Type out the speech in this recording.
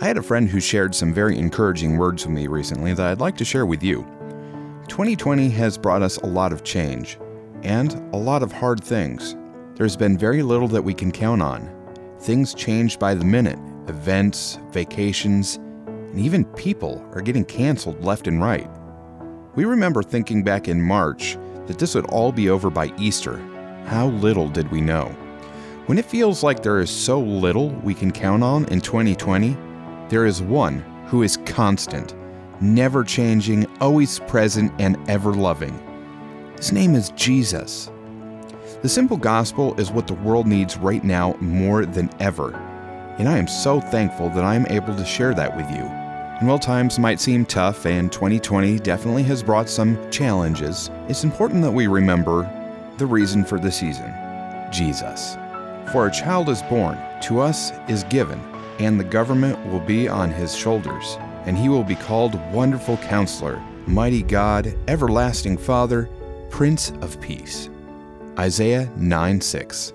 I had a friend who shared some very encouraging words with me recently that I'd like to share with you. 2020 has brought us a lot of change and a lot of hard things. There's been very little that we can count on. Things change by the minute events, vacations, and even people are getting canceled left and right. We remember thinking back in March that this would all be over by Easter. How little did we know? When it feels like there is so little we can count on in 2020, there is one who is constant, never changing, always present, and ever loving. His name is Jesus. The simple gospel is what the world needs right now more than ever. And I am so thankful that I am able to share that with you. And while times might seem tough and 2020 definitely has brought some challenges, it's important that we remember the reason for the season Jesus. For a child is born, to us is given and the government will be on his shoulders, and he will be called Wonderful Counselor, Mighty God, Everlasting Father, Prince of Peace. Isaiah 9 6.